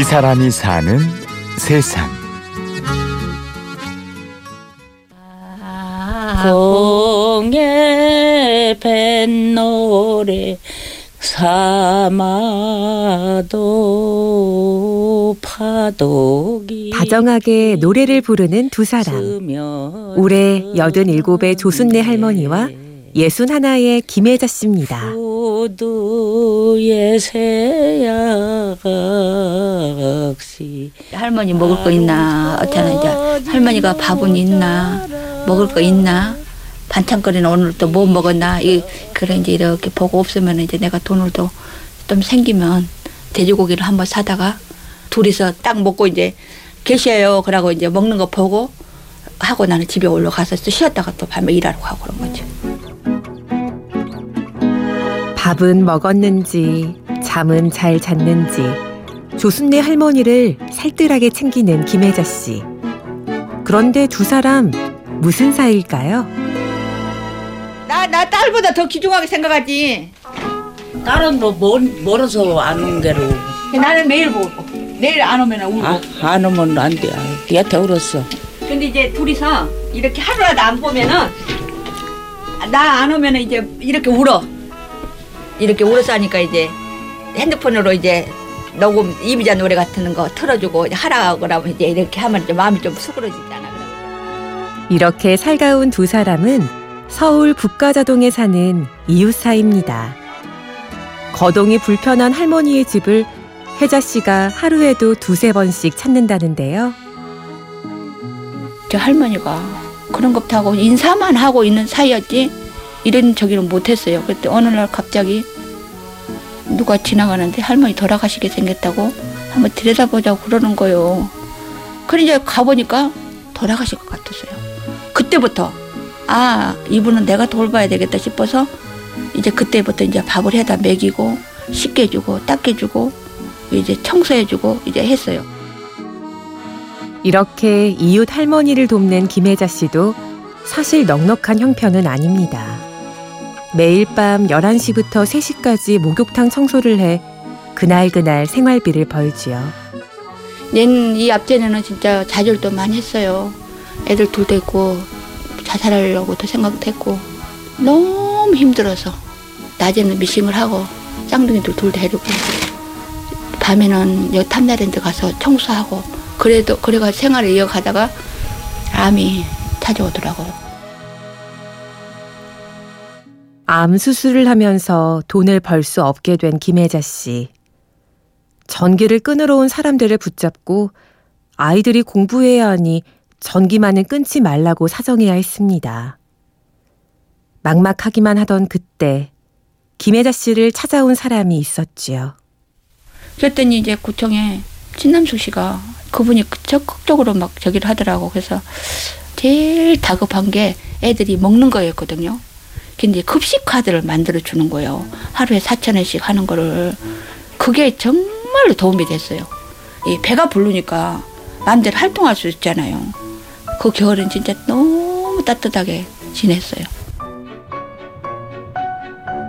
이 사람이 사는 세상. 공에 밴 노래 사마도 파도기 다정하게 노래를 부르는 두 사람. 올해 87의 조순내 할머니와 61의 김혜자 씨입니다. 할머니 먹을 거 있나? 어쩌나 이제 할머니가 밥은 있나? 먹을 거 있나? 반찬거리는 오늘 또 뭐 먹었나? 이 그래 이제 이렇게 보고 없으면 이제 내가 돈을 또 좀 생기면 돼지고기를 한번 사다가 둘이서 딱 먹고 이제 계셔요. 그러고 이제 먹는 거 보고 하고 나는 집에 올라가서 또 쉬었다가 또 밤에 일하러 가고 그런 거지. 밥은 먹었는지 잠은 잘 잤는지 조순내 할머니를 살뜰하게 챙기는 김혜자 씨. 그런데 두 사람 무슨 사이일까요? 나 나 딸보다 더 귀중하게 생각하지. 딸은 뭐 멀, 멀어서 안 온 게로 나는 매일 보고 내일 안 오면 울고. 아, 안 오면 안 돼 얘한테 울었어 근데 이제 둘이서 이렇게 하루라도 안 보면은 나 안 오면은 이제 이렇게 울어. 이렇게 울어서 하니까 이제 핸드폰으로 이제 녹음 이미자 노래 같은 거 틀어주고 하라 그러면 이제 이렇게 하면 좀 마음이 좀 수그러지잖아. 이렇게 살가운 두 사람은 서울 북가자동에 사는 이웃 사이입니다. 거동이 불편한 할머니의 집을 혜자 씨가 하루에도 두세 번씩 찾는다는데요. 저 할머니가 그런 것하고 인사만 하고 있는 사이였지 이런 저기는 못했어요. 그때 어느 날 갑자기 누가 지나가는데 할머니 돌아가시게 생겼다고 한번 들여다보자고 그러는 거요. 그래 이제 가보니까 돌아가실 것 같았어요. 그때부터 아 이분은 내가 돌봐야 되겠다 싶어서 이제 그때부터 이제 밥을 해다 먹이고 씻겨주고 닦여주고 이제 청소해주고 이제 했어요. 이렇게 이웃 할머니를 돕는 김혜자 씨도 사실 넉넉한 형편은 아닙니다. 매일 밤 11시부터 3시까지 목욕탕 청소를 해 그날그날 생활비를 벌지요. 낸 이 앞전에는 진짜 자절도 많이 했어요. 애들 둘도 있고 자살하려고도 생각도 했고 너무 힘들어서 낮에는 미싱을 하고 쌍둥이들 둘 데리고 밤에는 여기 탐나랜드 가서 청소하고 그래도 그래가 생활을 이어가다가 암이 찾아오더라고요. 암 수술을 하면서 돈을 벌 수 없게 된 김혜자 씨. 전기를 끊으러 온 사람들을 붙잡고 아이들이 공부해야 하니 전기만은 끊지 말라고 사정해야 했습니다. 막막하기만 하던 그때 김혜자 씨를 찾아온 사람이 있었지요. 그랬더니 이제 구청에 진남숙 씨가 그분이 적극적으로 막 저기를 하더라고. 그래서 제일 다급한 게 애들이 먹는 거였거든요. 근데 급식 카드를 만들어 주는 거예요. 하루에 4천 원씩 하는 거를 그게 정말로 도움이 됐어요. 이 배가 부르니까 마음대로 활동할 수 있잖아요. 그 겨울은 진짜 너무 따뜻하게 지냈어요.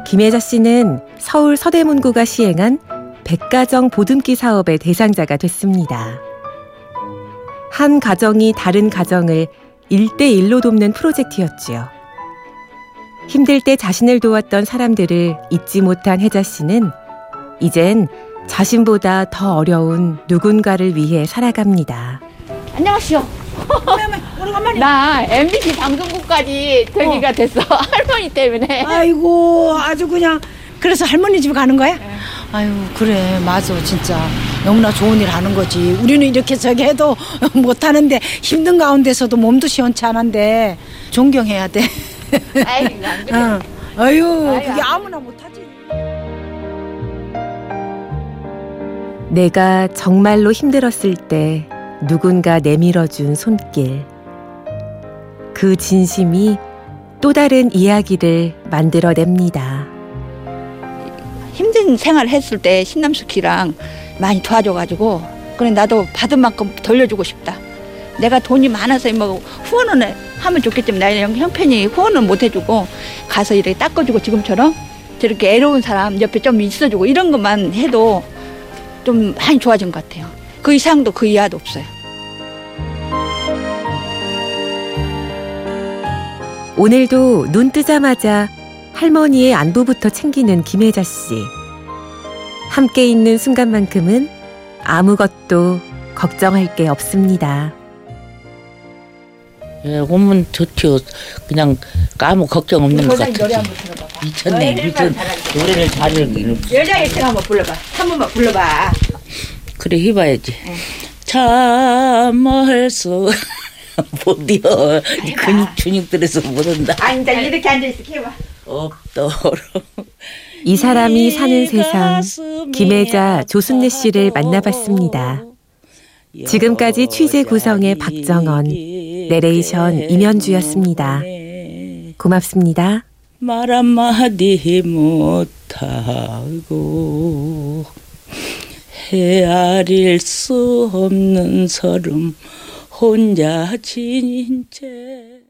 김혜자 씨는 서울 서대문구가 시행한 백가정 보듬기 사업의 대상자가 됐습니다. 한 가정이 다른 가정을 일대일로 돕는 프로젝트였지요. 힘들 때 자신을 도왔던 사람들을 잊지 못한 혜자 씨는 이젠 자신보다 더 어려운 누군가를 위해 살아갑니다. 안녕하시오. 나 MBC 방송국까지 저기가 어. 됐어. 할머니 때문에. 아이고 아주 그냥 그래서 할머니 집에 가는 거야? 네. 아유 그래 맞아 진짜 너무나 좋은 일 하는 거지 우리는 이렇게 저기 해도 못하는데 힘든 가운데서도 몸도 시원찮은데 존경해야 돼 안 그래. 응. 아유 아유, 그게 안 아무나 못하지 내가 정말로 힘들었을 때 누군가 내밀어준 손길. 그 진심이 또 다른 이야기를 만들어냅니다. 힘든 생활 했을 때 신남숙이랑 많이 도와줘가지고 그래 나도 받은 만큼 돌려주고 싶다. 내가 돈이 많아서 뭐 후원은 해- 하면 좋겠지만 나는 형편이 후원은 못 해주고 가서 이렇게 닦아주고 지금처럼 저렇게 애로운 사람 옆에 좀 있어주고 이런 것만 해도 좀 많이 좋아진 것 같아요. 그 이상도 그 이하도 없어요. 오늘도 눈 뜨자마자 할머니의 안부부터 챙기는 김혜자 씨. 함께 있는 순간만큼은 아무것도 걱정할 게 없습니다. 예, 오면 좋죠. 그냥 아무 걱정 없는 것 같아. 노래 한번 들어봐. 미쳤네. 미쳤. 노래를 잘하기는. 여자 1등 한번 불러봐. 한 번만 불러봐. 그래 해봐야지. 참을 수 못이여. 이 근육 근육들에서 못한다. 아, 이제 이렇게 앉아있어. 해봐. 없도록. 이 사람이 사는 세상 김혜자 조순례 씨를 만나봤습니다. 지금까지 취재 구성의 박정원, 내레이션 임현주였습니다. 고맙습니다. 말 한마디 못하고 헤아릴 수 없는 서름 혼자 지닌 채